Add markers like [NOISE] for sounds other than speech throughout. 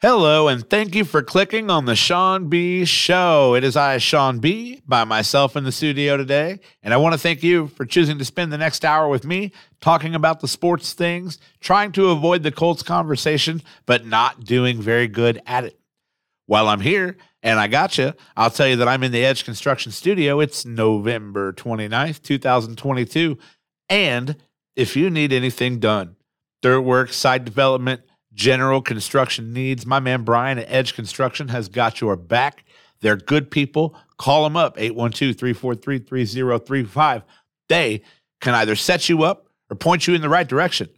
Hello, and thank you for clicking on the Sean B Show. It is I, Sean B, by myself in the studio today. And I want to thank you for choosing to spend the next hour with me talking about the sports things, trying to avoid the Colts conversation, but not doing very good at it. While I'm here and I got you, I'll tell you that I'm in the Edge Construction Studio. It's November 29th, 2022. And if you need anything done, dirt work, site development, general construction needs, my man Brian at Edge Construction has got your back. They're good people. Call them up 812 343 3035. They can either set you up or point you in the right direction.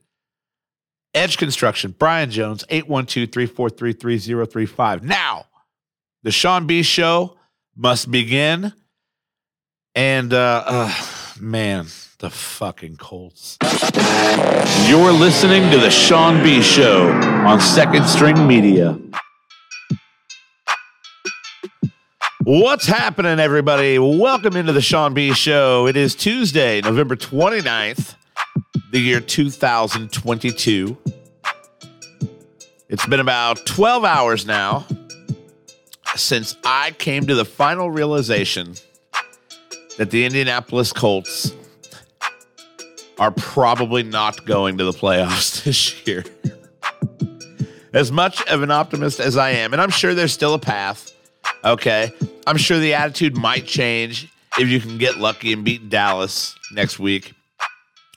Edge Construction, Brian Jones, 812 343 3035. Now, the Sean B Show must begin. And, uh, uh man, the fucking Colts. You're listening to the Sean B Show on Second String Media. What's happening, everybody? Welcome into the Sean B Show. It is Tuesday, November 29th, the year 2022. It's been about 12 hours now since I came to the final realization that the Indianapolis Colts are probably not going to the playoffs [LAUGHS] this year. as much of an optimist as I am, and I'm sure there's still a path, okay? I'm sure the attitude might change if you can get lucky and beat Dallas next week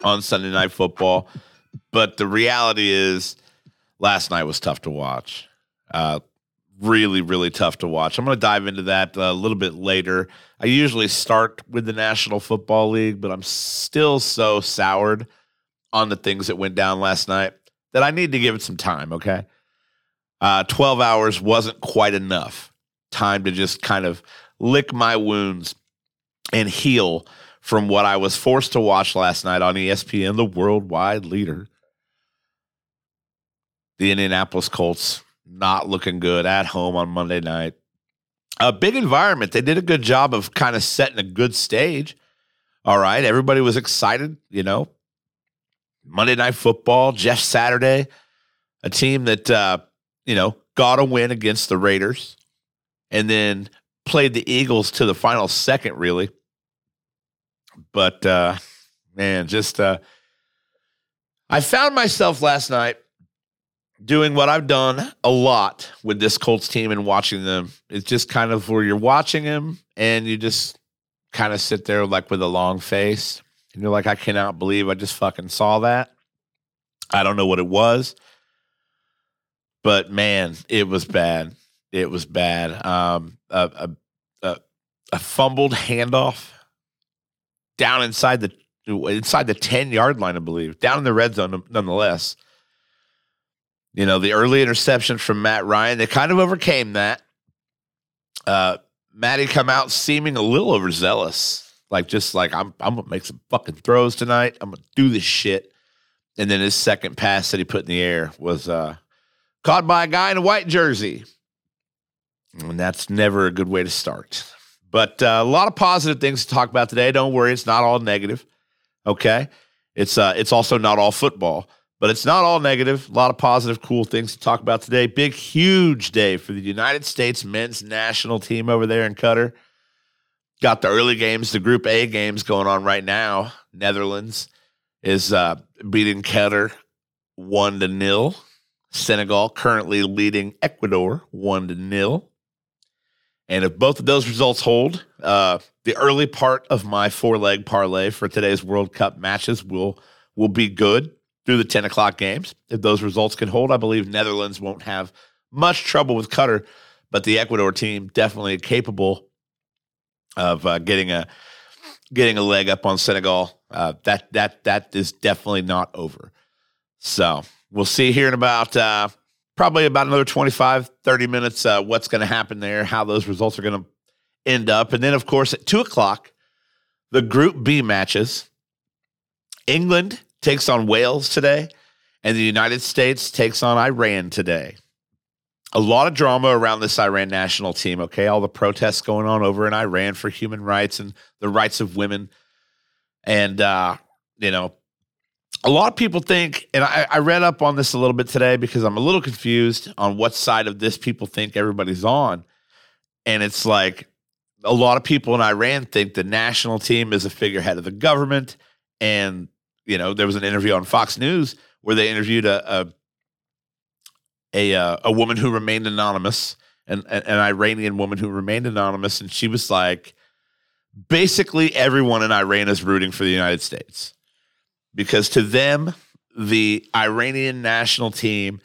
on Sunday Night Football. But the reality is, last night was tough to watch. Uh, really, really tough to watch. I'm going to dive into that a little bit later. I usually start with the National Football League, but I'm still so soured on the things that went down last night that I need to give it some time, okay? Uh, 12 hours wasn't quite enough time to just kind of lick my wounds and heal from what I was forced to watch last night on ESPN, the worldwide leader. The Indianapolis Colts not looking good at home on Monday night. A big environment. They did a good job of kind of setting a good stage. All right. Everybody was excited, you know. Monday Night Football, Jeff Saturday, a team that, uh, you know, got a win against the Raiders and then played the Eagles to the final second, really. But, uh, man, just, uh, I found myself last night doing what I've done a lot with this Colts team and watching them. It's just kind of where you're watching them and you just kind of sit there like with a long face and you're like, I cannot believe I just fucking saw that. I don't know what it was, but man, it was bad. It was bad. Um, a, a, a, a fumbled handoff down inside the inside the 10 yard line, I believe, down in the red zone, nonetheless. You know, the early interception from Matt Ryan, they kind of overcame that. Uh, Matty come out seeming a little overzealous, like just like I'm I'm gonna make some fucking throws tonight. I'm gonna do this shit. And then his second pass that he put in the air was uh, caught by a guy in a white jersey, and that's never a good way to start. But uh, a lot of positive things to talk about today. Don't worry, it's not all negative. Okay, it's uh, it's also not all football. But it's not all negative. A lot of positive, cool things to talk about today. Big, huge day for the United States men's national team over there in Qatar. Got the early games, the Group A games going on right now. Netherlands is uh, beating Qatar one to nil. Senegal currently leading Ecuador one to nil. And if both of those results hold, uh, the early part of my four leg parlay for today's World Cup matches will will be good through the 10 o'clock games. If those results can hold, I believe Netherlands won't have much trouble with Qatar, but the Ecuador team definitely capable of uh, getting a getting a leg up on Senegal. Uh, that that that is definitely not over. So we'll see here in about uh, probably about another 25, 30 minutes uh, what's going to happen there, how those results are going to end up. And then, of course, at 2 o'clock, the Group B matches. England takes on Wales today, and the United States takes on Iran today. A lot of drama around this Iran national team, okay? All the protests going on over in Iran for human rights and the rights of women. And, uh, you know, a lot of people think, and I, I read up on this a little bit today because I'm a little confused on what side of this people think everybody's on. And it's like a lot of people in Iran think the national team is a figurehead of the government. And, you know, there was an interview on Fox News where they interviewed a, a a uh, a woman who remained anonymous, an, an Iranian woman who remained anonymous, and she was like, basically everyone in Iran is rooting for the United States because to them, the Iranian national team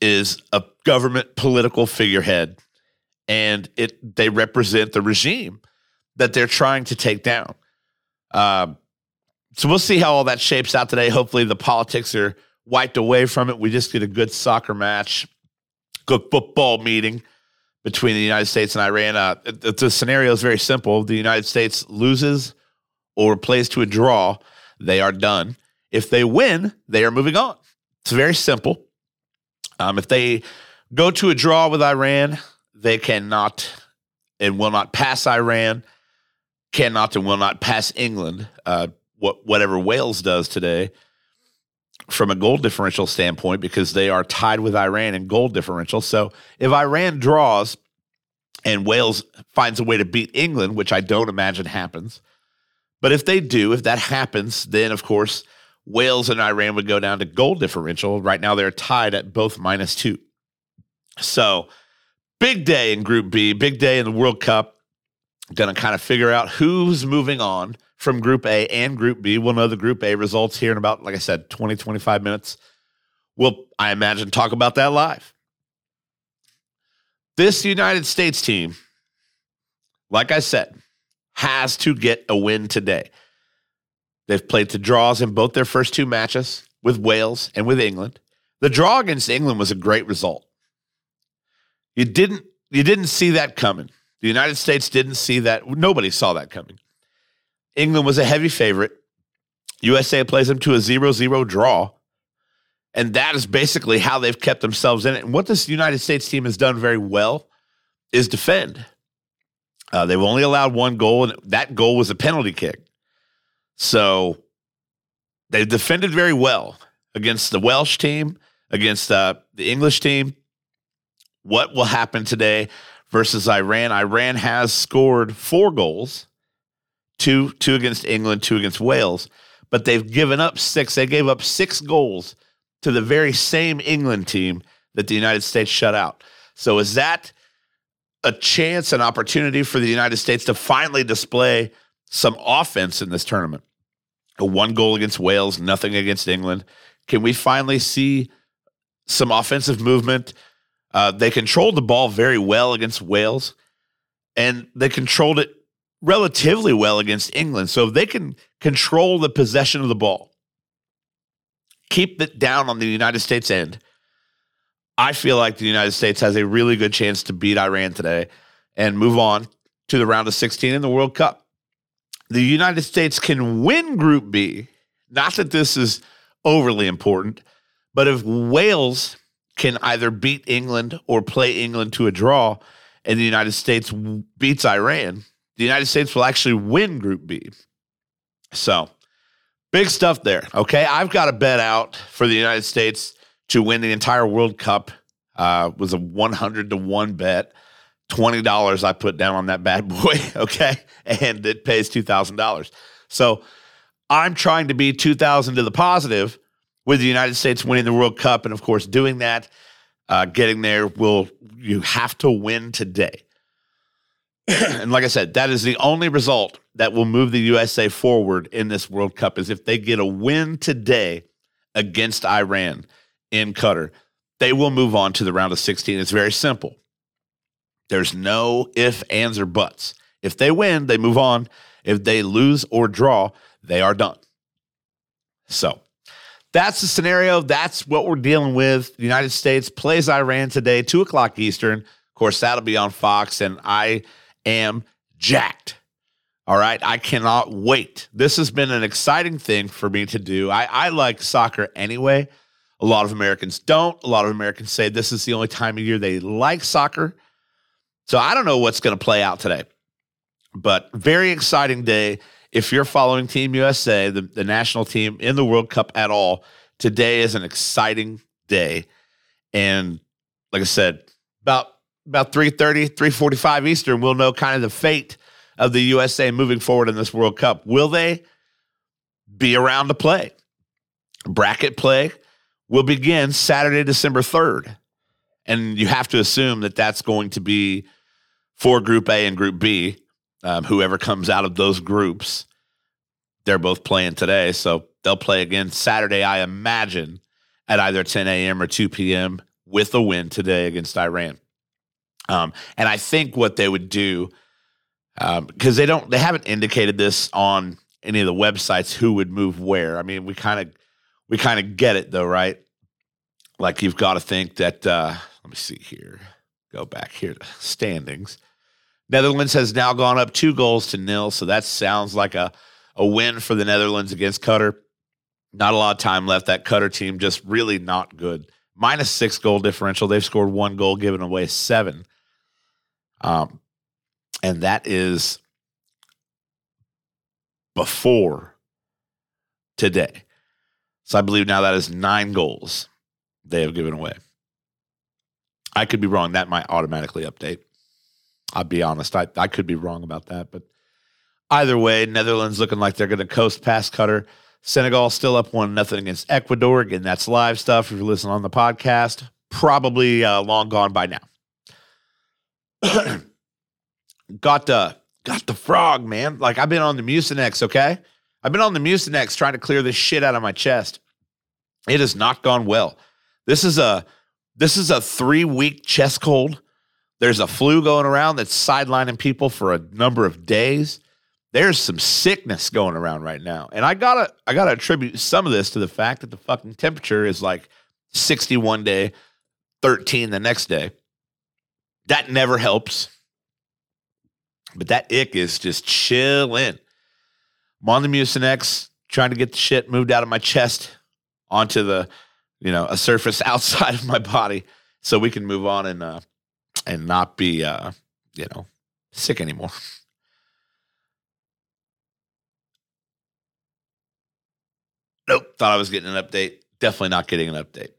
is a government political figurehead and it they represent the regime that they're trying to take down. Um, so we'll see how all that shapes out today. Hopefully, the politics are wiped away from it. We just get a good soccer match, good football meeting between the United States and Iran. Uh, the scenario is very simple: the United States loses or plays to a draw they are done. If they win, they are moving on. It's very simple. Um, if they go to a draw with Iran, they cannot and will not pass Iran, cannot and will not pass England. Uh, what whatever Wales does today, from a goal differential standpoint, because they are tied with Iran in goal differential. So if Iran draws and Wales finds a way to beat England, which I don't imagine happens, but if they do, if that happens, then of course Wales and Iran would go down to goal differential. Right now they're tied at both minus two. So big day in Group B, big day in the World Cup. Going to kind of figure out who's moving on from Group A and Group B. We'll know the Group A results here in about, like I said, 20, 25 minutes. We'll, I imagine, talk about that live. This United States team, like I said, has to get a win today. They've played to draws in both their first two matches with Wales and with England. The draw against England was a great result. You didn't you didn't see that coming. The United States didn't see that. Nobody saw that coming. England was a heavy favorite. USA plays them to a 0-0 draw. And that is basically how they've kept themselves in it. And what this United States team has done very well is defend. Uh, they've only allowed one goal, and that goal was a penalty kick. So they defended very well against the Welsh team, against uh, the English team. What will happen today versus Iran? Iran has scored four goals, two two against England, two against Wales, but they've given up six. They gave up six goals to the very same England team that the United States shut out. So is that a chance, an opportunity for the United States to finally display some offense in this tournament. A one goal against Wales, nothing against England. Can we finally see some offensive movement? Uh, they controlled the ball very well against Wales, and they controlled it relatively well against England. So if they can control the possession of the ball, keep it down on the United States end, I feel like the United States has a really good chance to beat Iran today and move on to the round of 16 in the World Cup. The United States can win Group B. Not that this is overly important, but if Wales can either beat England or play England to a draw and the United States beats Iran, the United States will actually win Group B. So, big stuff there. Okay. I've got a bet out for the United States to win the entire World Cup. Uh, was a 100 to 1 bet. $20 I put down on that bad [LAUGHS] boy. Okay. And it pays $2,000. So I'm trying to be 2,000 to the positive with the United States winning the World Cup. And of course, doing that, uh, getting there will, you have to win today. [CLEARS THROAT] and like I said, that is the only result that will move the USA forward in this World Cup is if they get a win today against Iran in Qatar, they will move on to the round of 16. It's very simple. There's no if, ands, or buts. If they win, they move on. If they lose or draw, they are done. So that's the scenario. That's what we're dealing with. The United States plays Iran today, 2 o'clock Eastern. Of course, that'll be on Fox, and I am jacked. All right. I cannot wait. This has been an exciting thing for me to do. I, I like soccer anyway. A lot of Americans don't. A lot of Americans say this is the only time of year they like soccer. So I don't know what's going to play out today, but very exciting day if you're following Team USA, the, the national team in the World Cup at all, today is an exciting day. And like I said, about about 3:30, 3:45 Eastern, we'll know kind of the fate of the USA moving forward in this World Cup. Will they be around to play? Bracket play will begin Saturday, December 3rd. And you have to assume that that's going to be for Group A and Group B. Um, whoever comes out of those groups, they're both playing today. So they'll play again Saturday, I imagine, at either 10 a.m. or 2 p.m. with a win today against Iran. Um, and I think what they would do, because um, they don't, they haven't indicated this on any of the websites who would move where. I mean, we kind of, we kind of get it though, right? Like you've got to think that. Uh, let me see here. Go back here to standings. Netherlands has now gone up two goals to nil, so that sounds like a a win for the Netherlands against Qatar. Not a lot of time left. That Qatar team just really not good. Minus six goal differential. They've scored one goal, given away seven. Um, and that is before today. So I believe now that is nine goals they have given away. I could be wrong. That might automatically update. I'll be honest. I, I could be wrong about that. But either way, Netherlands looking like they're going to coast past Qatar. Senegal still up one nothing against Ecuador. Again, that's live stuff. If you're listening on the podcast, probably uh, long gone by now. [CLEARS THROAT] got the got the frog, man. Like I've been on the Mucinex, okay? I've been on the Mucinex trying to clear this shit out of my chest. It has not gone well. This is a this is a three week chest cold. There's a flu going around that's sidelining people for a number of days. There's some sickness going around right now. And I gotta I gotta attribute some of this to the fact that the fucking temperature is like 61 day, 13 the next day. That never helps. But that ick is just chilling. I'm on the Mucinex, trying to get the shit moved out of my chest onto the, you know, a surface [LAUGHS] outside of my body so we can move on and uh and not be uh, you know, sick anymore. Nope. Thought I was getting an update. Definitely not getting an update.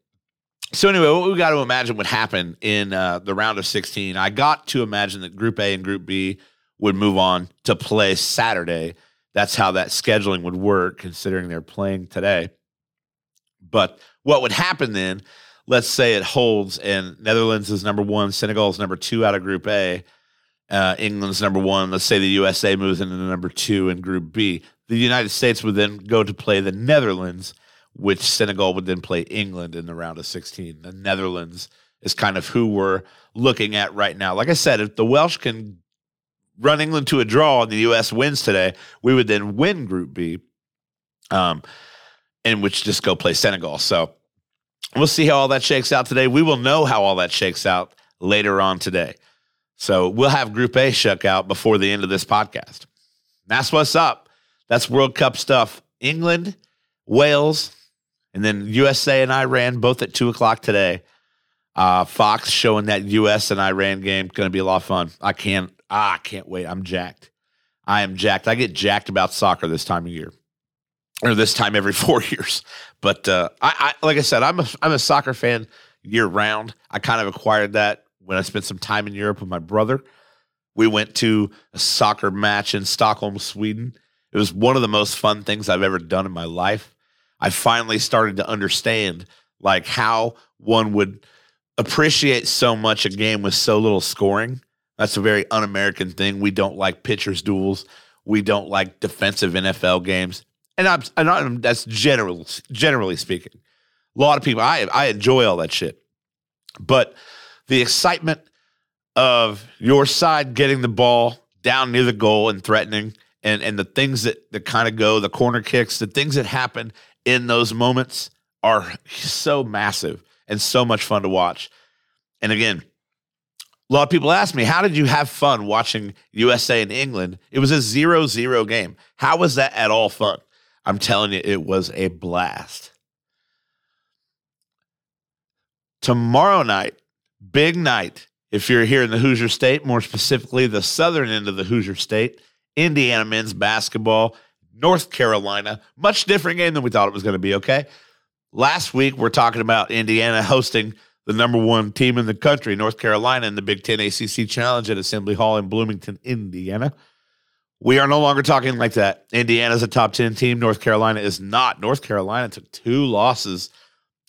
So anyway, what we got to imagine would happen in uh, the round of 16. I got to imagine that Group A and Group B would move on to play Saturday. That's how that scheduling would work, considering they're playing today. But what would happen then? Let's say it holds, and Netherlands is number one, Senegal is number two out of Group A, uh, England's number one. Let's say the USA moves into number two in Group B. The United States would then go to play the Netherlands, which Senegal would then play England in the round of 16. The Netherlands is kind of who we're looking at right now. Like I said, if the Welsh can run England to a draw and the U.S. wins today, we would then win Group B, um, in which just go play Senegal. So we'll see how all that shakes out today. We will know how all that shakes out later on today. So we'll have Group A shook out before the end of this podcast. That's what's up. That's World Cup stuff. England, Wales, and then USA and Iran both at two o'clock today. Uh, Fox showing that US and Iran game going to be a lot of fun. I can't Ah, I can't wait. I'm jacked. I am jacked. I get jacked about soccer this time of year, or this time every [LAUGHS] four years. But uh, I, I, like I said, I'm a I'm a soccer fan year round. I kind of acquired that when I spent some time in Europe with my brother. We went to a soccer match in Stockholm, Sweden. It was one of the most fun things I've ever done in my life. I finally started to understand like how one would appreciate so much a game with so little scoring that's a very un American thing. We don't like pitchers' duels. We don't like defensive NFL games. And I'm, and I'm that's general, generally speaking. A lot of people, I, I enjoy all that shit. But the excitement of your side getting the ball down near the goal and threatening, and, and the things that, that kind of go, the corner kicks, the things that happen in those moments are so massive and so much fun to watch. And again, a lot of people ask me, how did you have fun watching USA and England? It was a zero zero game. How was that at all fun? I'm telling you, it was a blast. Tomorrow night, big night. If you're here in the Hoosier State, more specifically the southern end of the Hoosier State, Indiana men's basketball North Carolina. Much different game than we thought it was going to be, okay? Last week, we're talking about Indiana hosting the number one team in the country, North Carolina, in the Big Ten ACC Challenge at Assembly Hall in Bloomington, Indiana. We are no longer talking like that. Indiana's a top 10 team. North Carolina is not. North Carolina took two losses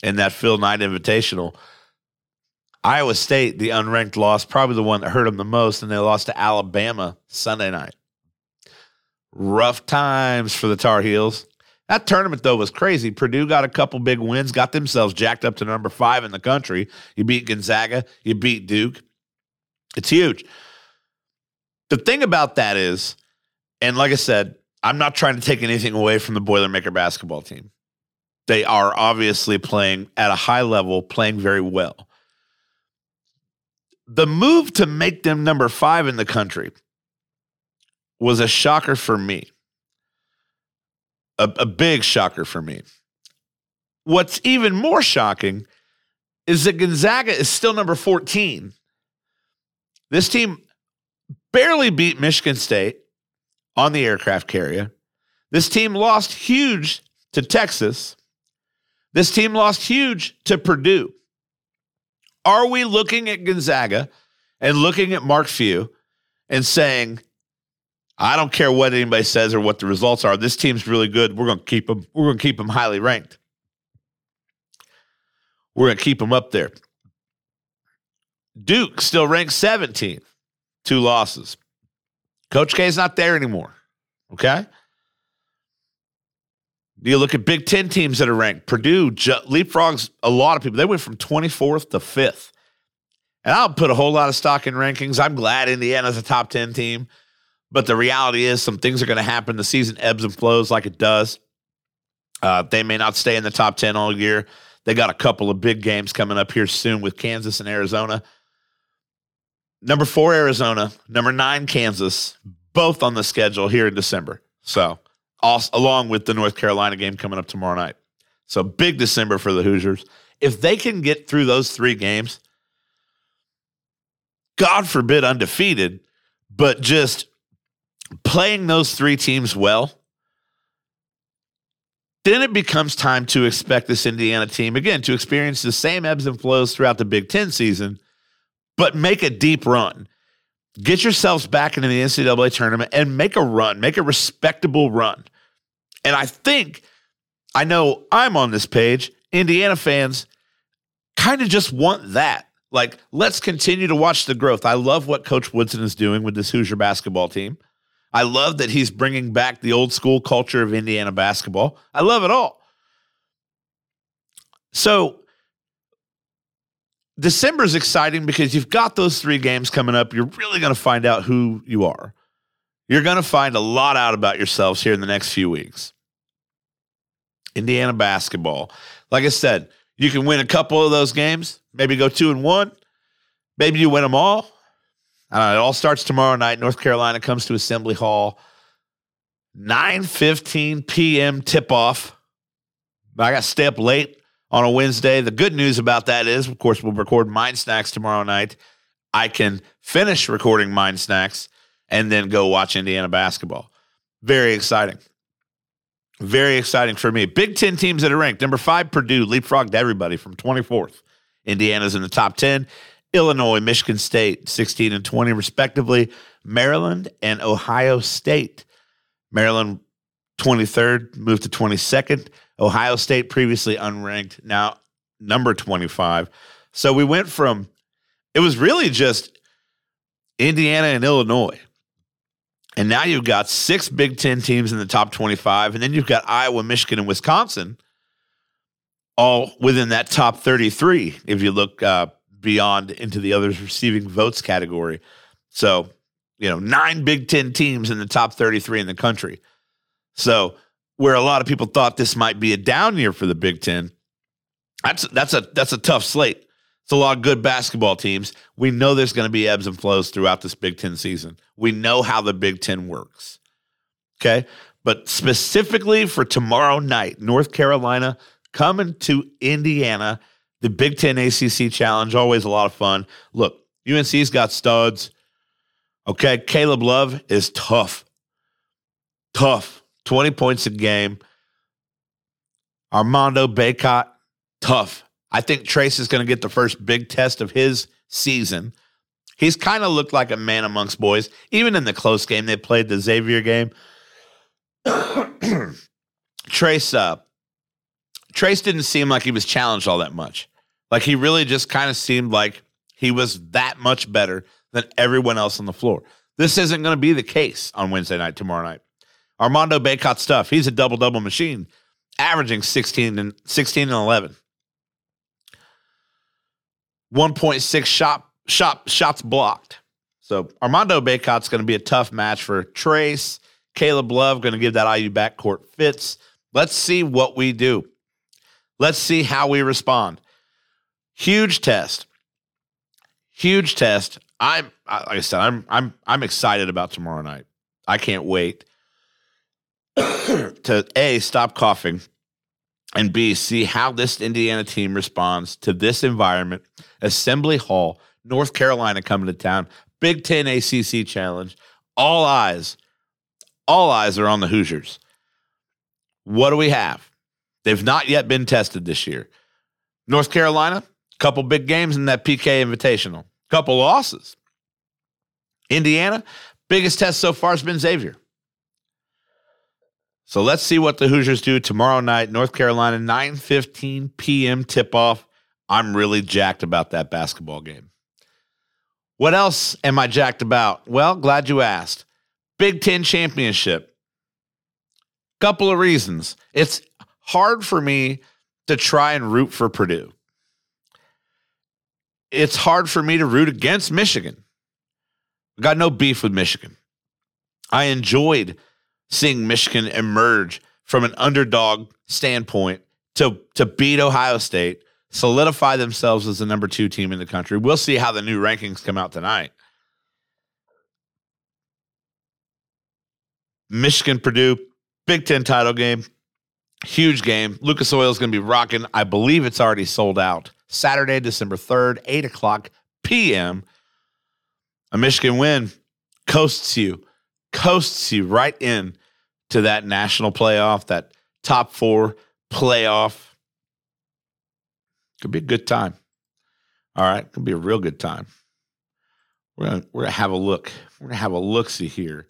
in that Phil Knight Invitational. Iowa State, the unranked loss, probably the one that hurt them the most, and they lost to Alabama Sunday night. Rough times for the Tar Heels. That tournament, though, was crazy. Purdue got a couple big wins, got themselves jacked up to number five in the country. You beat Gonzaga, you beat Duke. It's huge. The thing about that is, and like I said, I'm not trying to take anything away from the Boilermaker basketball team. They are obviously playing at a high level, playing very well. The move to make them number five in the country was a shocker for me. A, a big shocker for me. What's even more shocking is that Gonzaga is still number 14. This team barely beat Michigan State on the aircraft carrier. This team lost huge to Texas. This team lost huge to Purdue. Are we looking at Gonzaga and looking at Mark Few and saying, I don't care what anybody says or what the results are. This team's really good. We're going to keep them. We're going to keep them highly ranked. We're going to keep them up there. Duke still ranks 17th, two losses. Coach K is not there anymore. Okay. You look at Big Ten teams that are ranked. Purdue leapfrogs a lot of people. They went from 24th to 5th. And I'll put a whole lot of stock in rankings. I'm glad Indiana's a top 10 team. But the reality is, some things are going to happen. The season ebbs and flows like it does. Uh, they may not stay in the top 10 all year. They got a couple of big games coming up here soon with Kansas and Arizona. Number four, Arizona. Number nine, Kansas both on the schedule here in December. So, also, along with the North Carolina game coming up tomorrow night. So, big December for the Hoosiers. If they can get through those three games, God forbid undefeated, but just playing those three teams well, then it becomes time to expect this Indiana team again to experience the same ebbs and flows throughout the Big Ten season, but make a deep run get yourselves back into the NCAA tournament and make a run, make a respectable run. And I think, I know I'm on this page, Indiana fans kind of just want that. Like, let's continue to watch the growth. I love what Coach Woodson is doing with this Hoosier basketball team. I love that he's bringing back the old school culture of Indiana basketball. I love it all. So, December is exciting because you've got those three games coming up. You're really going to find out who you are. You're going to find a lot out about yourselves here in the next few weeks. Indiana basketball. Like I said, you can win a couple of those games, maybe go two and one. Maybe you win them all. It all starts tomorrow night. North Carolina comes to Assembly Hall. 9:15 p.m. tip off. I got to stay up late on a Wednesday. The good news about that is, of course, we'll record Mind Snacks tomorrow night. I can finish recording Mind Snacks and then go watch Indiana basketball. Very exciting. Very exciting for me. Big Ten teams that are ranked. Number five, Purdue leapfrogged everybody from 24th. Indiana's in the top 10. Illinois, Michigan State, 16 and 20, respectively. Maryland and Ohio State. Maryland, 23rd, moved to 22nd. Ohio State previously unranked, now number 25. So we went from, it was really just Indiana and Illinois. And now you've got six Big Ten teams in the top 25. And then you've got Iowa, Michigan, and Wisconsin all within that top 33 if you look uh, beyond into the others receiving votes category. So, you know, nine Big Ten teams in the top 33 in the country. So where a lot of people thought this might be a down year for the Big Ten. That's that's a that's a tough slate. It's a lot of good basketball teams. We know there's going to be ebbs and flows throughout this Big Ten season. We know how the Big Ten works. Okay. But specifically for tomorrow night, North Carolina coming to Indiana, the Big Ten ACC Challenge, always a lot of fun. Look, UNC's got studs. Okay. Caleb Love is tough. Tough 20 points a game. Armando Bacot, tough. I think Trayce is going to get the first big test of his season. He's kind of looked like a man amongst boys, even in the close game they played, the Xavier game. [COUGHS] Trayce, uh, Trayce didn't seem like he was challenged all that much. Like he really just kind of seemed like he was that much better than everyone else on the floor. This isn't going to be the case on Wednesday night, tomorrow night. Armando Bacot stuff. He's a double double machine, averaging 16 and 16 and 11. 1.6 shot shot shots blocked. So Armando Bacot's going to be a tough match for Trayce. Caleb Love going to give that IU backcourt fits. Let's see what we do. Let's see how we respond. Huge test. Huge test. I'm like I said, I'm I'm I'm excited about tomorrow night. I can't wait to A stop coughing and B see how this Indiana team responds to this environment. Assembly Hall, North Carolina coming to town, Big 10 ACC challenge. All eyes all eyes are on the Hoosiers. What do we have? They've not yet been tested this year. North Carolina, couple big games in that PK Invitational, couple losses. Indiana, biggest test so far has been Xavier. So let's see what the Hoosiers do tomorrow night, North Carolina, 9:15 p.m. tip-off. I'm really jacked about that basketball game. What else am I jacked about? Well, glad you asked. Big 10 championship. Couple of reasons. It's hard for me to try and root for Purdue. It's hard for me to root against Michigan. I got no beef with Michigan. I enjoyed seeing Michigan emerge from an underdog standpoint to, to beat Ohio State, solidify themselves as the number two team in the country. We'll see how the new rankings come out tonight. Michigan, Purdue, Big Ten title game. Huge game. Lucas Oil is going to be rocking. I believe it's already sold out. Saturday, December 3rd, 8 o'clock p.m. A Michigan win coasts you, coasts you right in to that national playoff, that top four playoff. Could be a good time. All right, could be a real good time. We're gonna we're gonna have a look. We're gonna have a look see here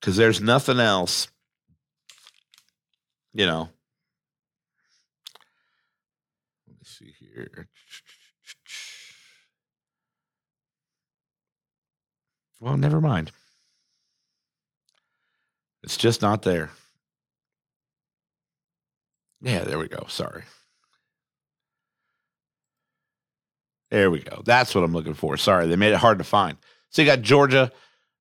because there's nothing else, you know. Let me see here. Well, never mind. It's just not there. Yeah, there we go. Sorry. There we go. That's what I'm looking for. Sorry, they made it hard to find. So you got Georgia,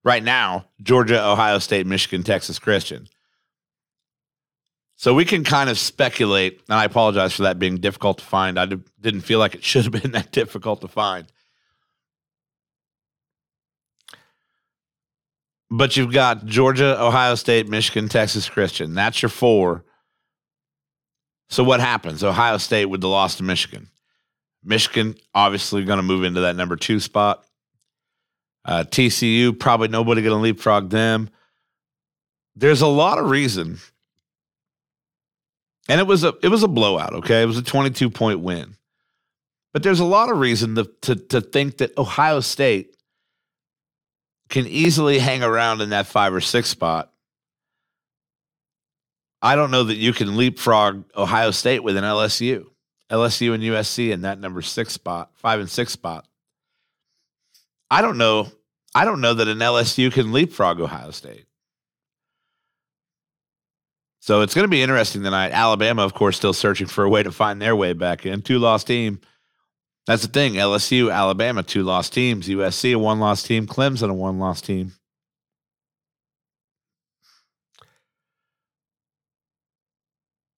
right now Georgia, Ohio State, Michigan, Texas Christian. So we can kind of speculate, and I apologize for that being difficult to find. I didn't feel like it should have been [LAUGHS] that difficult to find. But you've got Georgia, Ohio State, Michigan, Texas Christian. That's your four. So what happens? Ohio State with the loss to Michigan. Michigan obviously going to move into that number two spot. Uh, TCU, probably nobody going to leapfrog them. There's a lot of reason. And it was a it was a blowout, okay? It was a 22 point win. But there's a lot of reason to, to, to think that Ohio State can easily hang around in that five or six spot. I don't know that you can leapfrog Ohio State with an LSU, LSU and USC in that number six spot, five and six spot. I don't know I don't know that an LSU can leapfrog Ohio State. So it's going to be interesting tonight. Alabama, of course, still searching for a way to find their way back in. Two lost team. That's the thing. LSU, Alabama, two lost teams. USC, a one lost team. Clemson, a one lost team.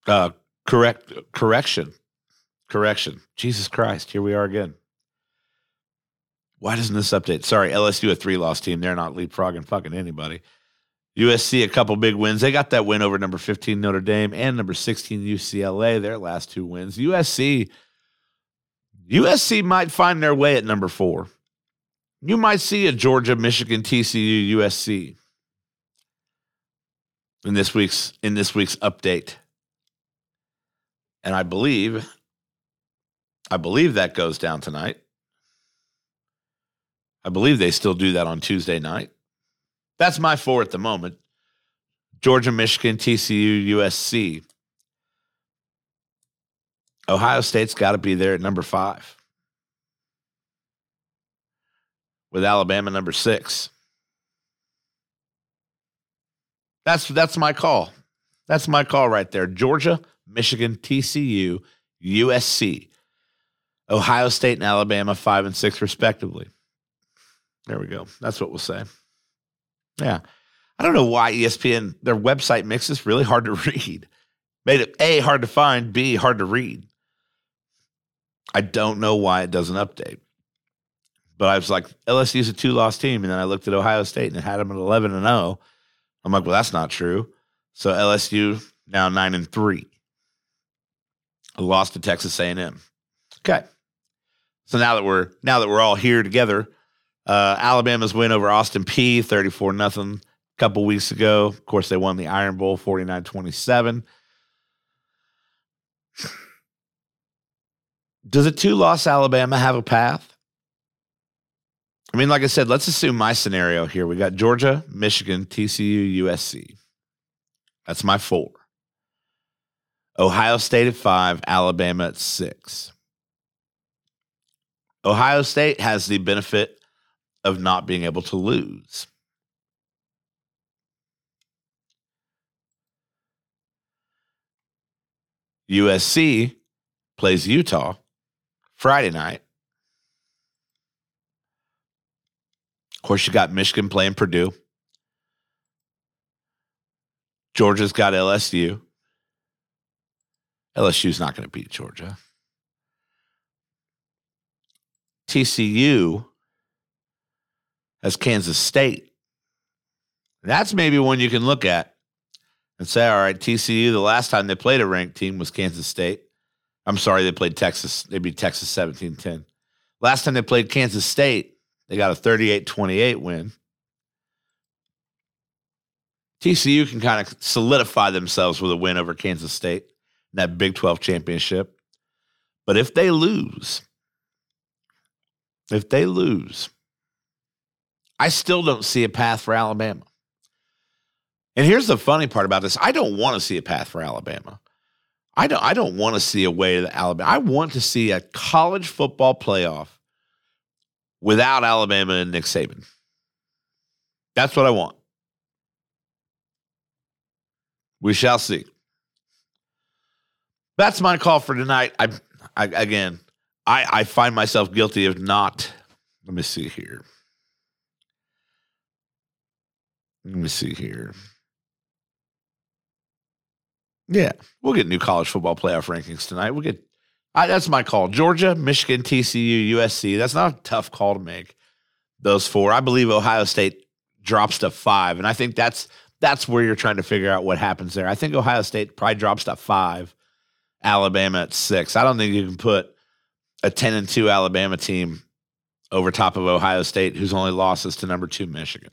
Uh, correct. Correction. Correction. Jesus Christ. Here we are again. Why doesn't this update? Sorry, LSU a three loss team. They're not leapfrogging fucking anybody. USC a couple big wins. They got that win over number 15 Notre Dame and number 16 UCLA. Their last two wins. USC USC might find their way at number 4. You might see a Georgia, Michigan, TCU, USC. in this week's in this week's update. And I believe I believe that goes down tonight. I believe they still do that on Tuesday night. That's my four at the moment. Georgia, Michigan, TCU, USC. Ohio State's got to be there at number five, with Alabama number six. That's that's my call. That's my call right there. Georgia, Michigan, TCU, USC, Ohio State, and Alabama, five and six respectively. There we go. That's what we'll say. Yeah. I don't know why ESPN, their website makes this really hard to [LAUGHS] read. Made it A, hard to find, B, hard to read. I don't know why it doesn't update. But I was like, LSU's a two loss team. And then I looked at Ohio State and it had them at 11 and 0. I'm like, well, that's not true. So LSU now 9 and 3. A loss to Texas A&M. Okay. So now that we're now that we're all here together, uh, Alabama's win over Austin Peay 34 nothing a couple weeks ago. Of course, they won the Iron Bowl 49 27. Does a two loss Alabama have a path? I mean, like I said, let's assume my scenario here. We got Georgia, Michigan, TCU, USC. That's my four. Ohio State at five, Alabama at six. Ohio State has the benefit of not being able to lose. USC plays Utah Friday night. Of course, you got Michigan playing Purdue. Georgia's got LSU. LSU's not going to beat Georgia. TCU has Kansas State. That's maybe one you can look at and say, all right, TCU, the last time they played a ranked team was Kansas State. I'm sorry, they played Texas. They beat Texas 17 10. Last time they played Kansas State, they got a 38 28 win. TCU can kind of solidify themselves with a win over Kansas State in that Big 12 championship. But if they lose, if they lose, I still don't see a path for Alabama. And here's the funny part about this I don't want to see a path for Alabama. I don't, I don't want to see a way to Alabama. I want to see a college football playoff without Alabama and Nick Saban. That's what I want. We shall see. That's my call for tonight. I, I again, I, I find myself guilty of not. Let me see here. Let me see here. Yeah, we'll get new college football playoff rankings tonight. We'll get I, that's my call. Georgia, Michigan, TCU, USC. That's not a tough call to make. Those four. I believe Ohio State drops to five, and I think that's that's where you're trying to figure out what happens there. I think Ohio State probably drops to five, Alabama at six. I don't think you can put a ten and two Alabama team over top of Ohio State, whose only losses to number two Michigan.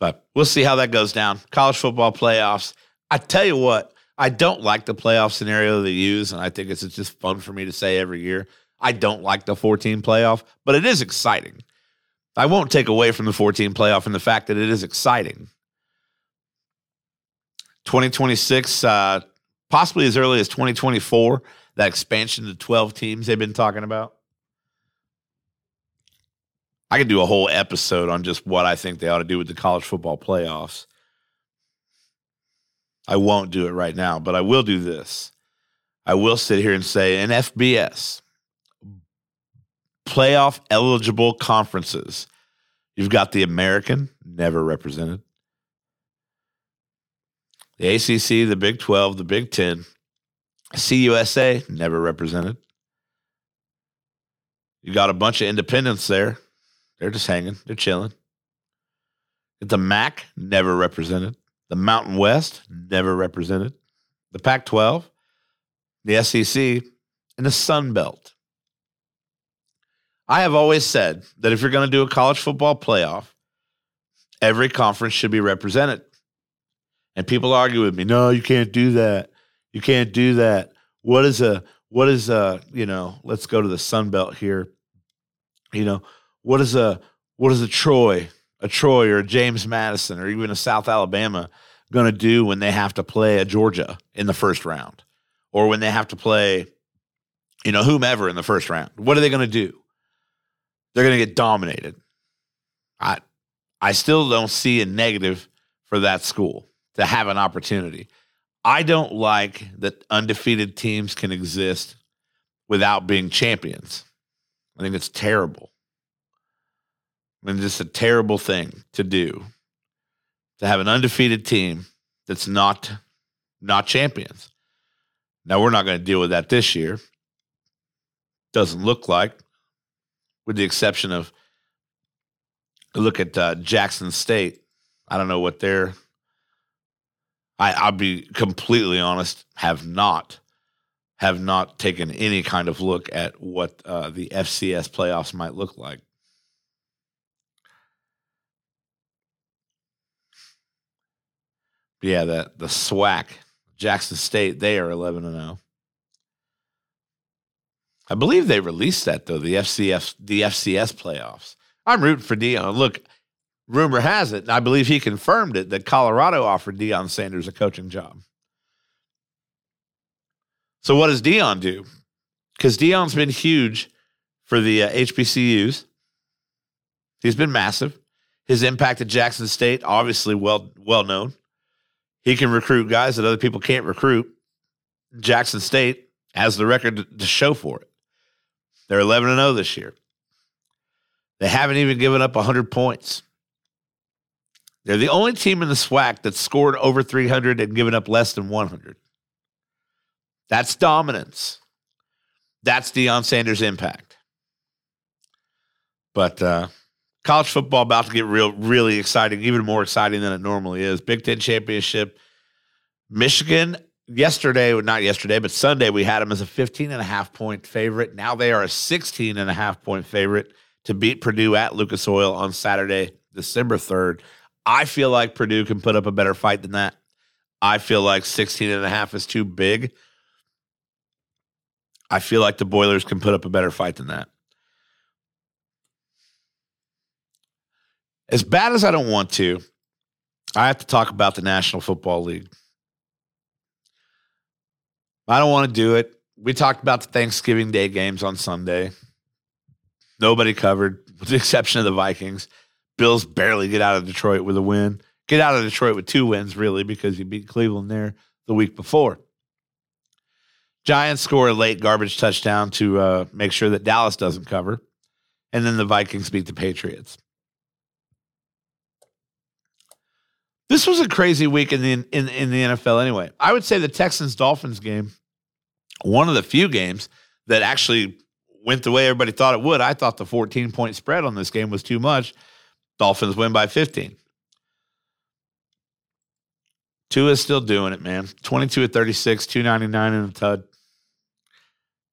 But we'll see how that goes down. College football playoffs. I tell you what, I don't like the playoff scenario they use, and I think it's just fun for me to say every year. I don't like the 14 playoff, but it is exciting. I won't take away from the 14 playoff and the fact that it is exciting. 2026, uh, possibly as early as 2024, that expansion to 12 teams they've been talking about. I could do a whole episode on just what I think they ought to do with the college football playoffs. I won't do it right now, but I will do this. I will sit here and say in FBS, playoff eligible conferences, you've got the American, never represented, the ACC, the Big 12, the Big 10, CUSA, never represented. You got a bunch of independents there they're just hanging. They're chilling. The MAC never represented. The Mountain West never represented. The Pac 12, the SEC, and the Sun Belt. I have always said that if you're going to do a college football playoff, Every conference should be represented. And people argue with me, no, you can't do that. You can't do that. What is a what is a, you know, let's go to the Sun Belt here. You know, what is a what is a Troy, a Troy or a James Madison or even a South Alabama going to do when they have to play a Georgia in the first round or when they have to play, you know, whomever in the first round? What are they going to do? They're going to get dominated. I I still don't see a negative for that school to have an opportunity. I don't like that undefeated teams can exist without being champions. I think it's terrible. Mean, just a terrible thing to do to have an undefeated team that's not not champions. Now we're not going to deal with that this year. Doesn't look like, with the exception of look at uh, Jackson State. I don't know what they're. I, I'll be completely honest. Have not have not taken any kind of look at what uh, the FCS playoffs might look like. Yeah, the the SWAC, Jackson State, they are eleven and zero. Oh. I believe they released that though the FCS the FCS playoffs. I'm rooting for Deion. Look, rumor has it, and I believe he confirmed it that Colorado offered Deion Sanders a coaching job. So what does Deion do? Because Deion's been huge for the uh, HBCUs. He's been massive. His impact at Jackson State, obviously well well known. He can recruit guys that other people can't recruit. Jackson State has the record to show for it. They're 11 and 0 this year. They haven't even given up 100 points. They're the only team in the SWAC that scored over 300 and given up less than 100. That's dominance. That's Deion Sanders' impact. But uh, college football about to get real, really exciting, even more exciting than it normally is. Big Ten championship. Michigan, yesterday, not yesterday, but Sunday, we had them as a 15 and a half point favorite. Now they are a 16 and a half point favorite to beat Purdue at Lucas Oil on Saturday, December 3rd. I feel like Purdue can put up a better fight than that. I feel like 16 and a half is too big. I feel like the Boilers can put up a better fight than that. As bad as I don't want to, I have to talk about the National Football League. I don't want to do it. We talked about the Thanksgiving Day games on Sunday. Nobody covered, with the exception of the Vikings. Bills barely get out of Detroit with a win. Get out of Detroit with two wins, really, because you beat Cleveland there the week before. Giants score a late garbage touchdown to uh, make sure that Dallas doesn't cover. And then the Vikings beat the Patriots. This was a crazy week in the in, in the NFL anyway. I would say the Texans Dolphins game, one of the few games that actually went the way everybody thought it would. I thought the 14 point spread on this game was too much. Dolphins win by 15. Tua is still doing it, man. 22 at 36, 299 in the TUD.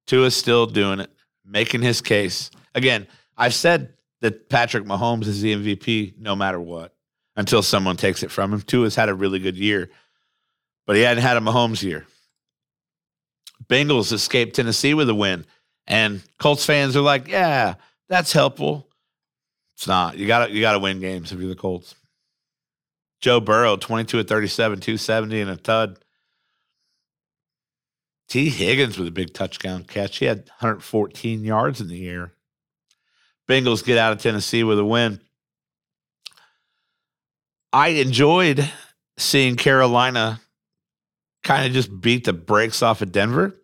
Tua is still doing it, making his case. Again, I've said that Patrick Mahomes is the MVP no matter what until someone takes it from him. Tua's had a really good year, but he hadn't had a Mahomes year. Bengals escaped Tennessee with a win, and Colts fans are like, "Yeah, that's helpful." It's not. You got to you got to win games if you're the Colts. Joe Burrow, 22 at 37, 270 and a tud. Tee Higgins with a big touchdown catch. He had 114 yards in the air. Bengals get out of Tennessee with a win. I enjoyed seeing Carolina kind of just beat the brakes off of Denver.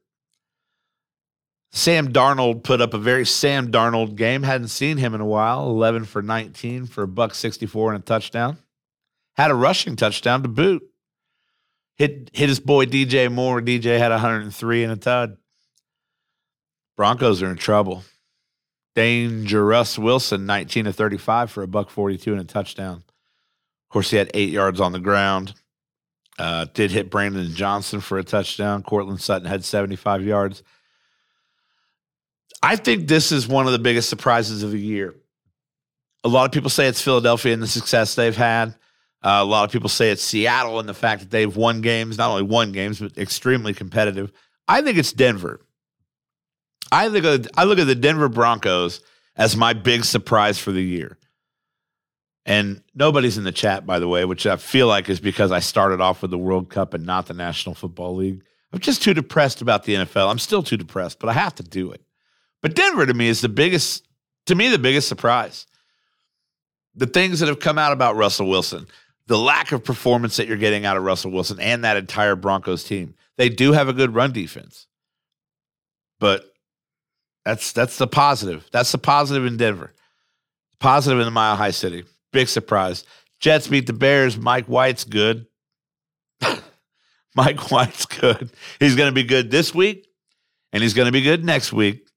Sam Darnold put up a very Sam Darnold game. Hadn't seen him in a while. 11 for 19 for a buck 64 and a touchdown. Had a rushing touchdown to boot. Hit hit his boy DJ Moore. DJ had 103 and a tud. Broncos are in trouble. Dangerous Wilson, 19 to 35 for a buck 42 and a touchdown course, he had eight yards on the ground. Uh, did hit Brandon Johnson for a touchdown. Courtland Sutton had 75 yards. I think this is one of the biggest surprises of the year. a lot of people say it's Philadelphia and the success they've had. Uh, a lot of people say it's Seattle and the fact that they've won games, not only won games, but extremely competitive. I think it's Denver. I think of, I look at the Denver Broncos as my big surprise for the year. And nobody's in the chat, by the way, which I feel like is because I started off with the World Cup and not the National Football League. I'm just too depressed about the NFL. I'm still too depressed, but I have to do it. But Denver to me is the biggest, to me, the biggest surprise. The things that have come out about Russell Wilson, the lack of performance that you're getting out of Russell Wilson and that entire Broncos team. They do have a good run defense. But that's that's the positive. That's the positive in Denver. Positive in the Mile High City. Big surprise. Jets beat the Bears. Mike White's good. [LAUGHS] Mike White's good. He's going to be good this week, and he's going to be good next week.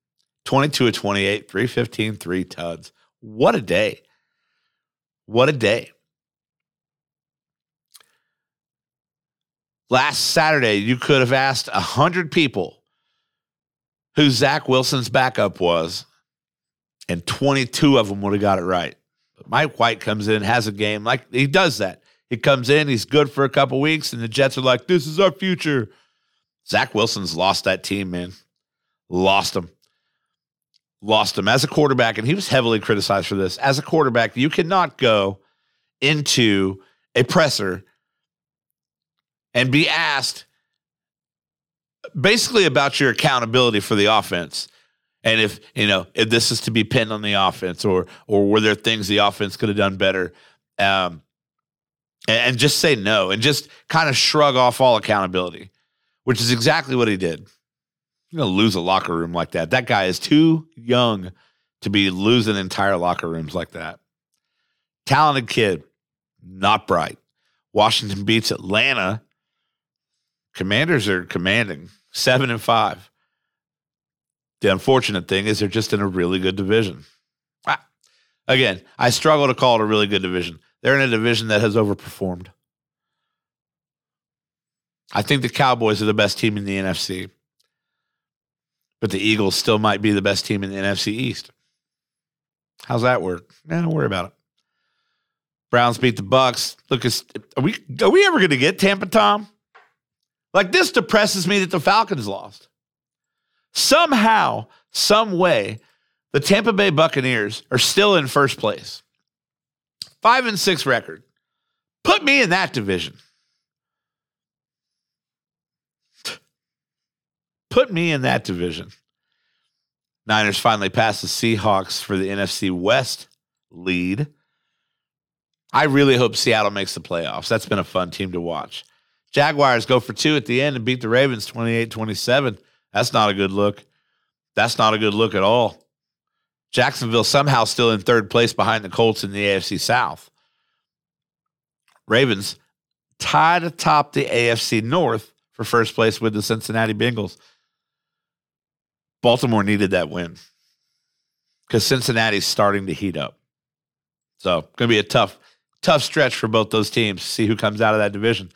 22 of 28, 315, three tuds. What a day. What a day. Last Saturday, you could have asked 100 people who Zach Wilson's backup was, and 22 of them would have got it right. Mike White comes in, has a game like he does that. He comes in, he's good for a couple weeks, and the Jets are like, "This is our future." Zach Wilson's lost that team, man. Lost him. Lost him as a quarterback, and he was heavily criticized for this. As a quarterback, you cannot go into a presser and be asked basically about your accountability for the offense and if you know if this is to be pinned on the offense or or were there things the offense could have done better um, and, and just say no and just kind of shrug off all accountability which is exactly what he did. You're gonna lose a locker room like that. That guy is too young to be losing entire locker rooms like that. Talented kid not bright. Washington beats atlanta. Commanders are commanding seven and five the unfortunate thing is they're just in a really good division. Ah, again, I struggle to call it a really good division. They're in a division that has overperformed. I think the Cowboys are the best team in the NFC, but the Eagles still might be the best team in the NFC East. How's that work? Nah, don't worry about it. Browns beat the Bucks. Look, are we are we ever going to get Tampa Tom? Like this depresses me that the Falcons lost. Somehow, some way, the Tampa Bay Buccaneers are still in first place. Five and six record. Put me in that division. Put me in that division. Niners finally passed the Seahawks for the NFC West lead. I really hope Seattle makes the playoffs. That's been a fun team to watch. Jaguars go for two at the end and beat the Ravens 28 27. That's not a good look. That's not a good look at all. Jacksonville somehow still in third place behind the Colts in the AFC South. Ravens tied atop the AFC North for first place with the Cincinnati Bengals. Baltimore needed that win because Cincinnati's starting to heat up. So, going to be a tough, tough stretch for both those teams. See who comes out of that division.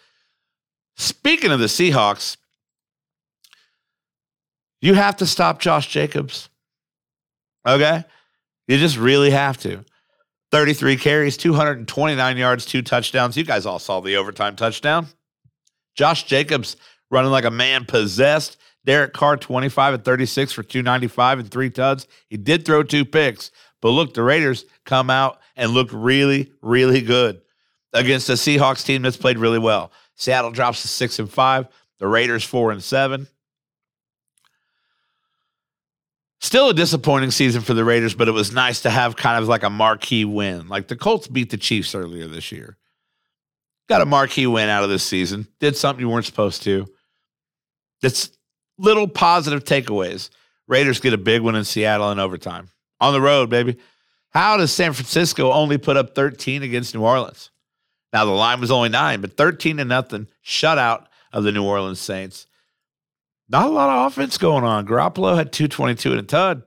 Speaking of the Seahawks, you have to stop Josh Jacobs. Okay? You just really have to. 33 carries, 229 yards, two touchdowns. You guys all saw the overtime touchdown. Josh Jacobs running like a man possessed. Derek Carr, 25 and 36 for 295 and three tuds. He did throw two picks, but look, the Raiders come out and look really, really good against a Seahawks team that's played really well. Seattle drops to six and five. The Raiders four and seven. Still a disappointing season for the Raiders, but it was nice to have kind of like a marquee win. Like the Colts beat the Chiefs earlier this year. Got a marquee win out of this season. Did something you weren't supposed to. It's little positive takeaways. Raiders get a big one in Seattle in overtime. On the road, baby. How does San Francisco only put up 13 against New Orleans? Now the line was only nine, but 13 to nothing shutout of the New Orleans Saints. Not a lot of offense going on. Garoppolo had 222 and a tud.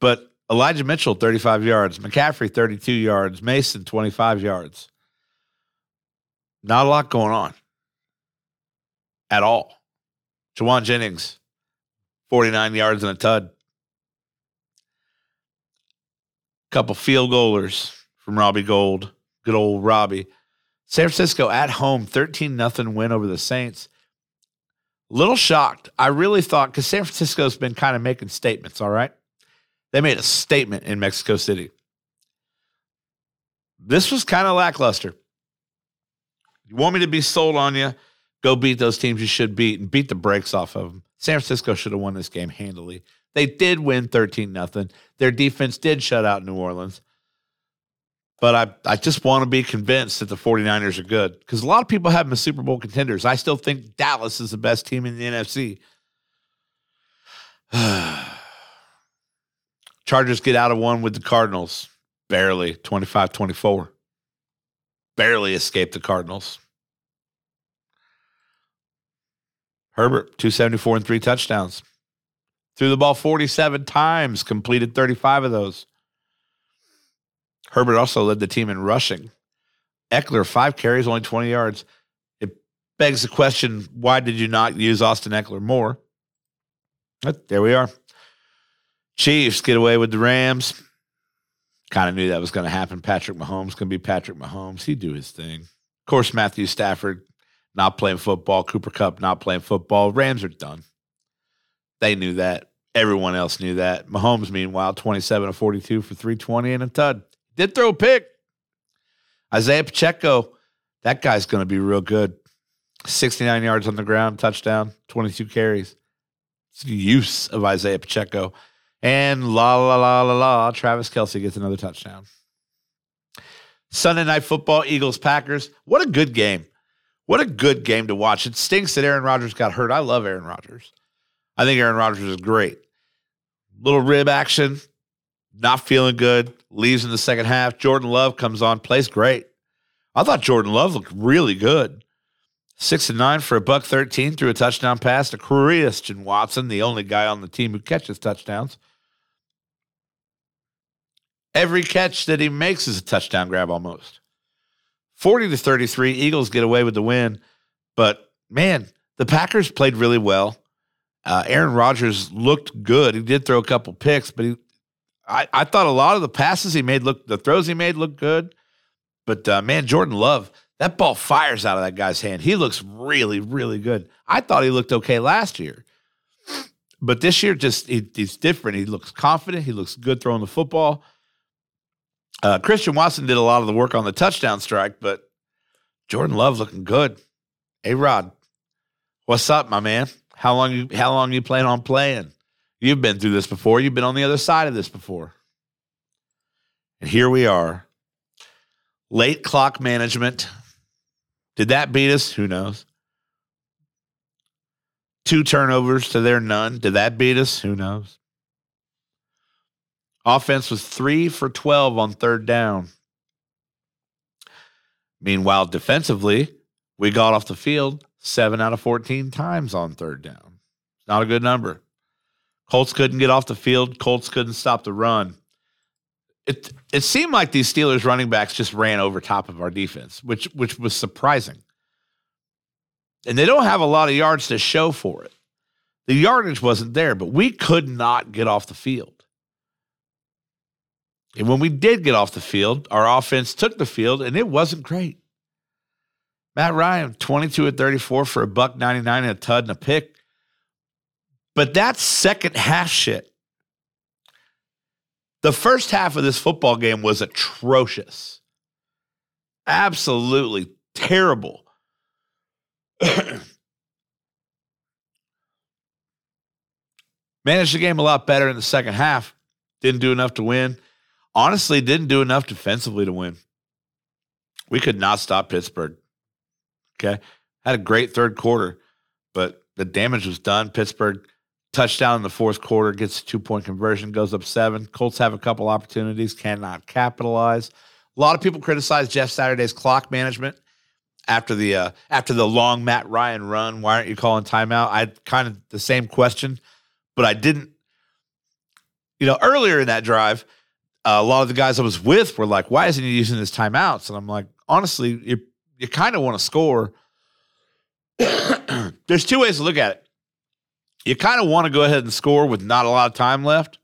But Elijah Mitchell, 35 yards. McCaffrey, 32 yards. Mason, 25 yards. Not a lot going on at all. Jauan Jennings, 49 yards and a tud. Couple field goalers from Robbie Gould. Good old Robbie. San Francisco at home, 13 nothing win over the Saints. Little shocked. I really thought because San Francisco's been kind of making statements, all right? They made a statement in Mexico City. This was kind of lackluster. You want me to be sold on you? Go beat those teams you should beat and beat the brakes off of them. San Francisco should have won this game handily. They did win 13 nothing. Their defense did shut out New Orleans. But I, I just want to be convinced that the 49ers are good because a lot of people have them as Super Bowl contenders. I still think Dallas is the best team in the NFC. [SIGHS] Chargers get out of one with the Cardinals. Barely 25 24. Barely escaped the Cardinals. Herbert, 274 and three touchdowns. Threw the ball 47 times, completed 35 of those. Herbert also led the team in rushing. Ekeler, five carries, only 20 yards. It begs the question why did you not use Austin Ekeler more? But there we are. Chiefs get away with the Rams. Kind of knew that was going to happen. Patrick Mahomes going to be Patrick Mahomes. He'd do his thing. Of course, Matthew Stafford not playing football. Cooper Kupp not playing football. Rams are done. They knew that. Everyone else knew that. Mahomes, meanwhile, 27 of 42 for 320 and a tud. Did throw a pick. Isaiah Pacheco, that guy's going to be real good. 69 yards on the ground, touchdown, 22 carries. It's the use of Isaiah Pacheco. And la la la la la, Travis Kelce gets another touchdown. Sunday night football, Eagles Packers. What a good game. What a good game to watch. It stinks that Aaron Rodgers got hurt. I love Aaron Rodgers. I think Aaron Rodgers is great. Little rib action, not feeling good, leaves in the second half. Jordan Love comes on, plays great. I thought Jordan Love looked really good. Six and nine for a buck 13 through a touchdown pass to Christian Watson, the only guy on the team who catches touchdowns. Every catch that he makes is a touchdown grab almost. 40 to 33, Eagles get away with the win. But man, the Packers played really well. Uh, Aaron Rodgers looked good. He did throw a couple picks, but he, I, I thought a lot of the passes he made look, the throws he made look good. But uh, man, Jordan Love, that ball fires out of that guy's hand. He looks really, really good. I thought he looked okay last year, but this year just he, he's different. He looks confident. He looks good throwing the football. Uh, Christian Watson did a lot of the work on the touchdown strike, but Jordan Love looking good. Hey Rod, what's up, my man? How long you how long you plan on playing? You've been through this before. You've been on the other side of this before. And here we are. Late clock management. Did that beat us? Who knows? Two turnovers to their none. Did that beat us? Who knows? Offense was three for 12 on third down. Meanwhile, defensively, we got off the field seven out of 14 times on third down. It's not a good number. Colts couldn't get off the field. Colts couldn't stop the run. It it seemed like these Steelers running backs just ran over top of our defense, which which was surprising. And they don't have a lot of yards to show for it. The yardage wasn't there, but we could not get off the field. And when we did get off the field, our offense took the field and it wasn't great. Matt Ryan, 22 at 34 for a buck 99 and a tud and a pick. But that second half shit. The first half of this football game was atrocious. Absolutely terrible. [CLEARS THROAT] Managed the game a lot better in the second half. Didn't do enough to win honestly didn't do enough defensively to win. We could not stop Pittsburgh. Okay. Had a great third quarter, but the damage was done. Pittsburgh touchdown in the fourth quarter, gets a two point conversion, goes up seven. Colts have a couple opportunities, cannot capitalize. A lot of people criticize Jeff Saturday's clock management after the uh, after the long Matt Ryan run. Why aren't you calling timeout? I kind of the same question, but I didn't. You know, earlier in that drive, uh, a lot of the guys I was with were like, "Why isn't he using his timeouts?" And I'm like, honestly, you you kind of want to score. [COUGHS] There's two ways to look at it. You kind of want to go ahead and score with not a lot of time left,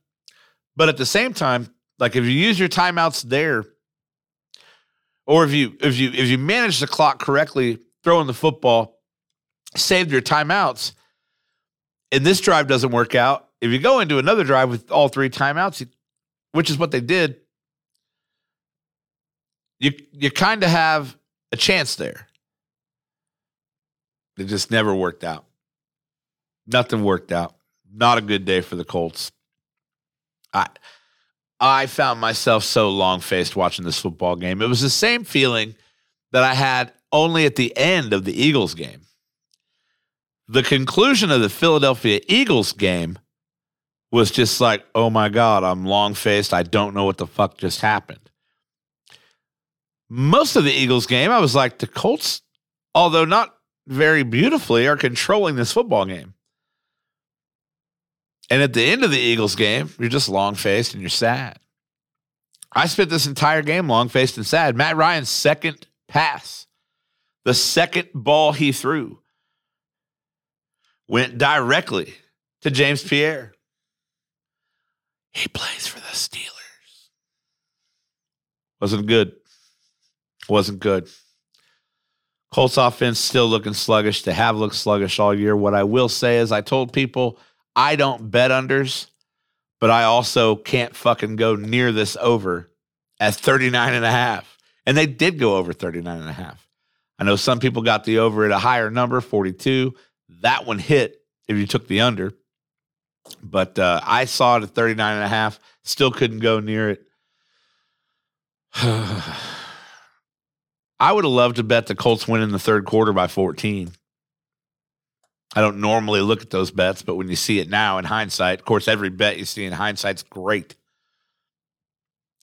but at the same time, Like if you use your timeouts there, or if you if you if you manage the clock correctly, throwing the football, saved your timeouts, and this drive doesn't work out. If you go into another drive with all three timeouts, which is what they did, you you kind of have a chance there. It just never worked out. Nothing worked out. Not a good day for the Colts. I I found myself so long faced watching this football game. It was the same feeling that I had only at the end of the Eagles game. The conclusion of the Philadelphia Eagles game was just like, oh my God, I'm long faced. I don't know what the fuck just happened. Most of the Eagles game, I was like, the Colts, although not very beautifully, are controlling this football game. And at the end of the Eagles game, you're just long faced and you're sad. I spent this entire game long faced and sad. Matt Ryan's second pass, the second ball he threw, went directly to James Pierre. He plays for the Steelers. Wasn't good. Wasn't good. Colts offense still looking sluggish. They have looked sluggish all year. What I will say is, I told people I don't bet unders, but I also can't fucking go near this over at 39 and a half. And they did go over 39 and a half. I know some people got the over at a higher number, 42. That one hit if you took the under. But uh, I saw it at 39 and a half, still couldn't go near it. [SIGHS] I would have loved to bet the Colts win in the third quarter by 14. I don't normally look at those bets, but when you see it now in hindsight, of course, every bet you see in hindsight's great.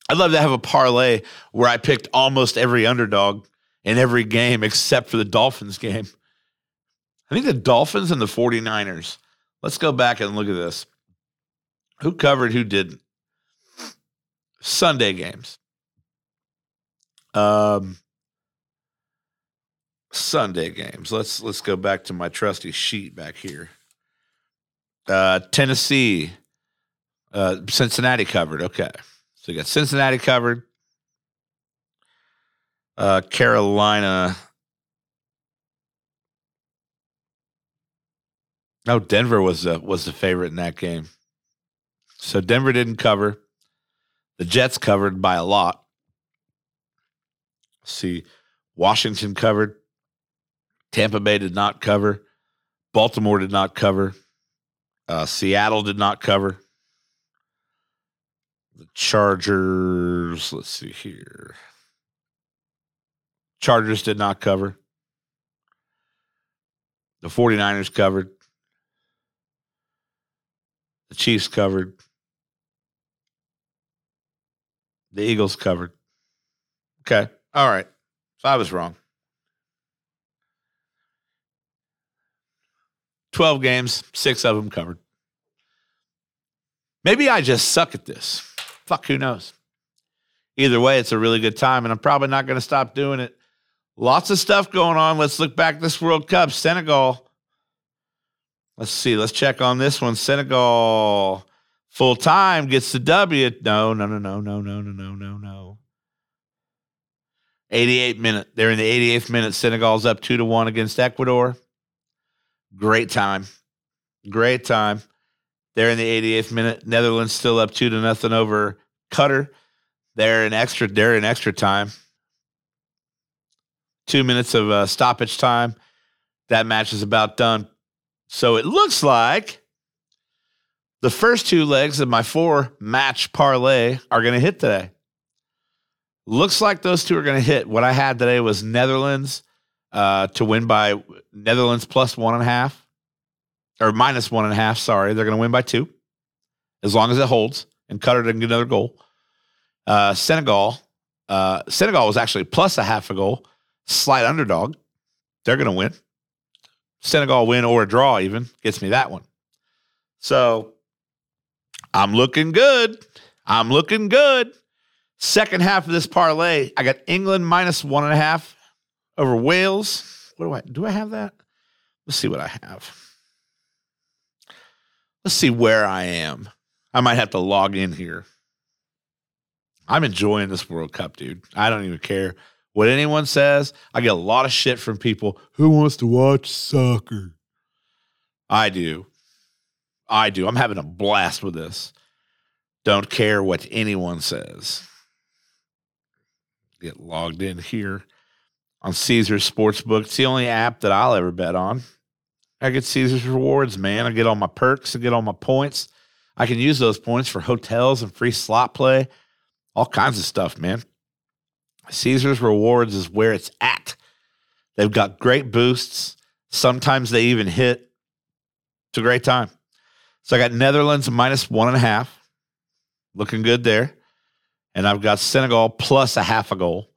I'd love to have a parlay where I picked almost every underdog in every game except for the Dolphins game. I think the Dolphins and the 49ers. Let's go back and look at this. Who covered, who didn't? Sunday games. Um, Sunday games. Let's let's go back to my trusty sheet back here. Uh, Tennessee, uh, Cincinnati covered. Okay, so you got Cincinnati covered. Uh, Carolina. No, Denver was the was the favorite in that game. So Denver didn't cover. The Jets covered by a lot. See, Washington covered. Tampa Bay did not cover. Baltimore did not cover. Uh, Seattle did not cover. The Chargers, let's see here. Chargers did not cover. The 49ers covered. The Chiefs covered. The Eagles covered. Okay. All right. So I was wrong. 12 games, six of them covered. Maybe I just suck at this. Fuck, who knows? Either way, it's a really good time, and I'm probably not going to stop doing it. Lots of stuff going on. Let's look back this World Cup. Senegal. Let's see. Let's check on this one. Senegal full time gets the W. No, no, no, no, no, no, no, no, no, no. 88 minute. They're in the 88th minute. Senegal's up two to one against Ecuador. Great time. Great time. They're in the 88th minute. Netherlands still up two to nothing over Qatar. They're in extra. They're in extra time. Two minutes of uh, stoppage time. That match is about done. So it looks like the first two legs of my four match parlay are going to hit today. Looks like those two are going to hit. What I had today was Netherlands uh, to win by Netherlands plus one and a half or minus one and a half. Sorry, they're going to win by two as long as it holds and Qatar didn't get another goal. Uh, Senegal, uh, Senegal was actually plus a half a goal, slight underdog. They're going to win. Senegal win or a draw even gets me that one. So I'm looking good. I'm looking good. Second half of this parlay, I got England minus one and a half over Wales. What do I do? I have that? Let's see what I have. Let's see where I am. I might have to log in here. I'm enjoying this World Cup, dude. I don't even care what anyone says. I get a lot of shit from people who wants to watch soccer. I do. I do. I'm having a blast with this. Don't care what anyone says. Get logged in here on Caesars Sportsbook. It's the only app that I'll ever bet on. I get Caesars rewards, man. I get all my perks, I get all my points. I can use those points for hotels and free slot play, all kinds of stuff, man. Caesars rewards is where it's at. They've got great boosts. Sometimes they even hit. It's a great time. So I got Netherlands minus one and a half. Looking good there. And I've got Senegal plus a half a goal.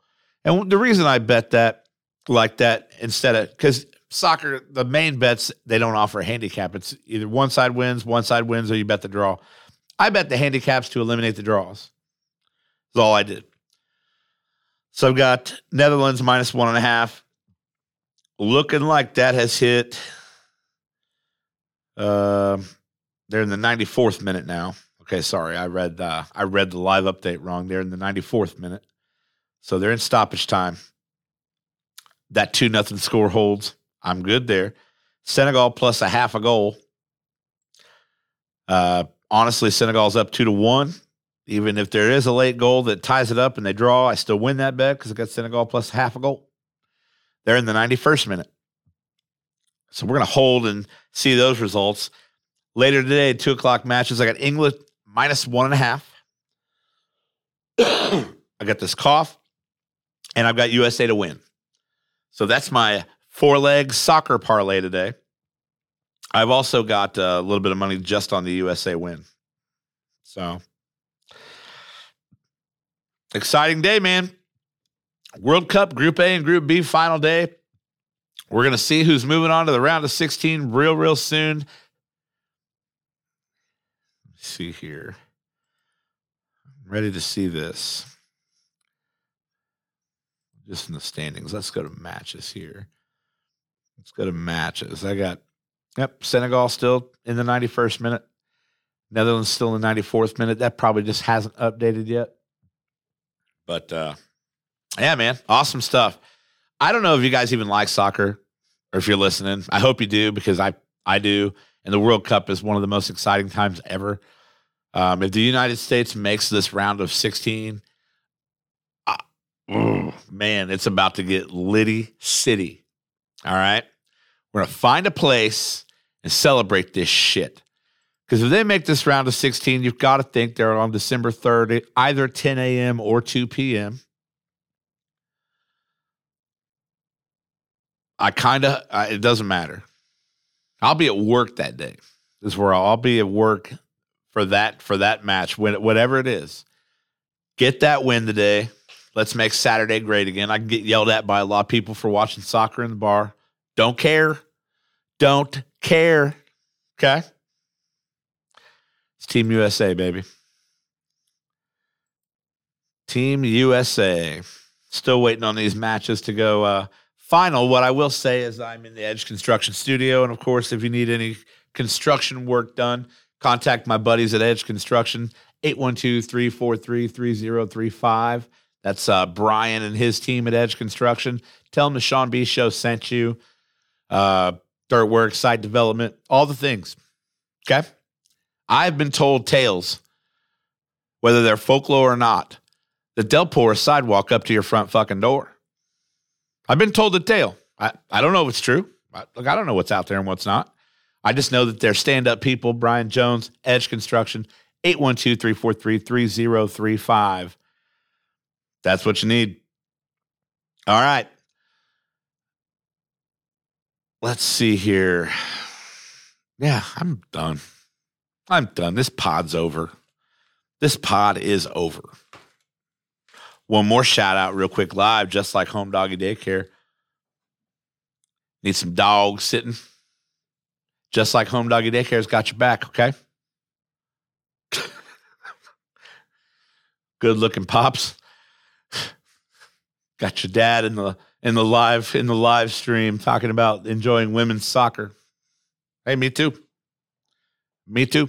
And the reason I bet that like that instead of because soccer, the main bets, they don't offer a handicap. It's either one side wins, one side wins, or you bet the draw. I bet the handicaps to eliminate the draws. That's all I did. So I've got Netherlands minus one and a half. Looking like that has hit. Uh, they're in the 94th minute now. Okay, sorry, I read uh, I read the live update wrong. They're in the 94th minute, so they're in stoppage time. That two nothing score holds. I'm good there. Senegal plus a half a goal. Uh, honestly, Senegal's up two to one. Even if there is a late goal that ties it up and they draw, I still win that bet because I got Senegal plus half a goal. They're in the 91st minute. So we're going to hold and see those results. Later today, two o'clock matches. I got England minus one and a half. [COUGHS] I got this cough, and I've got USA to win. So that's my four leg soccer parlay today. I've also got uh, a little bit of money just on the USA win. So exciting day, man. World Cup Group A and Group B final day. We're going to see who's moving on to the round of 16 real, real soon. Let's see here. I'm ready to see this. Just in the standings. Let's go to matches here. Let's go to matches. I got, yep, Senegal still in the 91st minute. Netherlands still in the 94th minute. That probably just hasn't updated yet. But uh, yeah, man, awesome stuff. I don't know if you guys even like soccer or if you're listening. I hope you do because I I do. And the World Cup is one of the most exciting times ever. Um, if the United States makes this round of 16, uh, oh, man, it's about to get litty city. All right. We're going to find a place and celebrate this shit. Because if they make this round of 16, you've got to think they're on December 3rd, either 10 a.m. or 2 p.m. I kind of, it doesn't matter. I'll be at work that day. This is where I'll, I'll be at work for that for that match, when whatever it is. Get that win today. Let's make Saturday great again. I get yelled at by a lot of people for watching soccer in the bar. Don't care. Don't care. Okay. It's Team USA, baby. Team USA. Still waiting on these matches to go uh, final. What I will say is I'm in the Edge Construction Studio. And of course, if you need any construction work done, contact my buddies at Edge Construction, 812 343 3035. That's uh, Brian and his team at Edge Construction. Tell them the Sean B Show sent you. Uh, dirt work, site development, all the things. Okay. I've been told tales, whether they're folklore or not, that they'll pour a sidewalk up to your front fucking door. I've been told the tale. I, I don't know if it's true. I, look, I don't know what's out there and what's not. I just know that they're stand up people. Brian Jones, Edge Construction, 812 343 3035. That's what you need. All right. Let's see here. Yeah, I'm done. I'm done. This pod's over. This pod is over. One more shout out, real quick, live, just like Home Doggy Daycare. Need some dogs sitting. Just like Home Doggy Daycare's got your back, okay? [LAUGHS] Good looking pops. Got your dad in the in the live in the live stream talking about enjoying women's soccer. Hey, me too. Me too.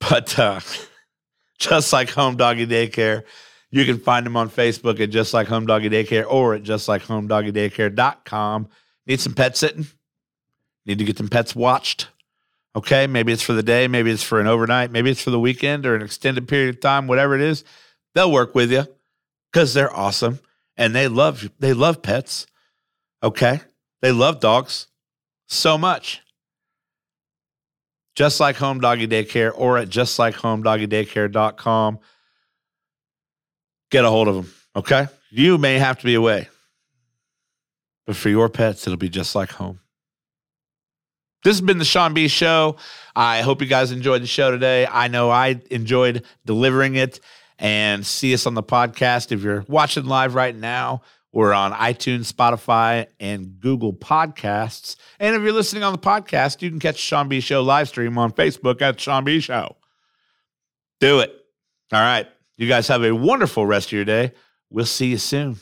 But uh [LAUGHS] Just Like Home Doggy Daycare. You can find them on Facebook at Just Like Home Doggy Daycare or at just like home doggy justlikehomedoggydaycare.com. Need some pet sitting? Need to get them pets watched? Okay, maybe it's for the day, maybe it's for an overnight, maybe it's for the weekend or an extended period of time, whatever it is. They'll work with you because they're awesome and they love they love pets. Okay, they love dogs so much. Just like Home Doggy Daycare or at justlikehomedoggydaycare.com. Get a hold of them. Okay, you may have to be away, but for your pets, it'll be just like home. This has been the Sean B Show. I hope you guys enjoyed the show today. I know I enjoyed delivering it. And see us on the podcast. If you're watching live right now, we're on iTunes, Spotify, and Google Podcasts. And if you're listening on the podcast, you can catch Sean B Show live stream on Facebook at Sean B Show. Do it. All right. You guys have a wonderful rest of your day. We'll see you soon.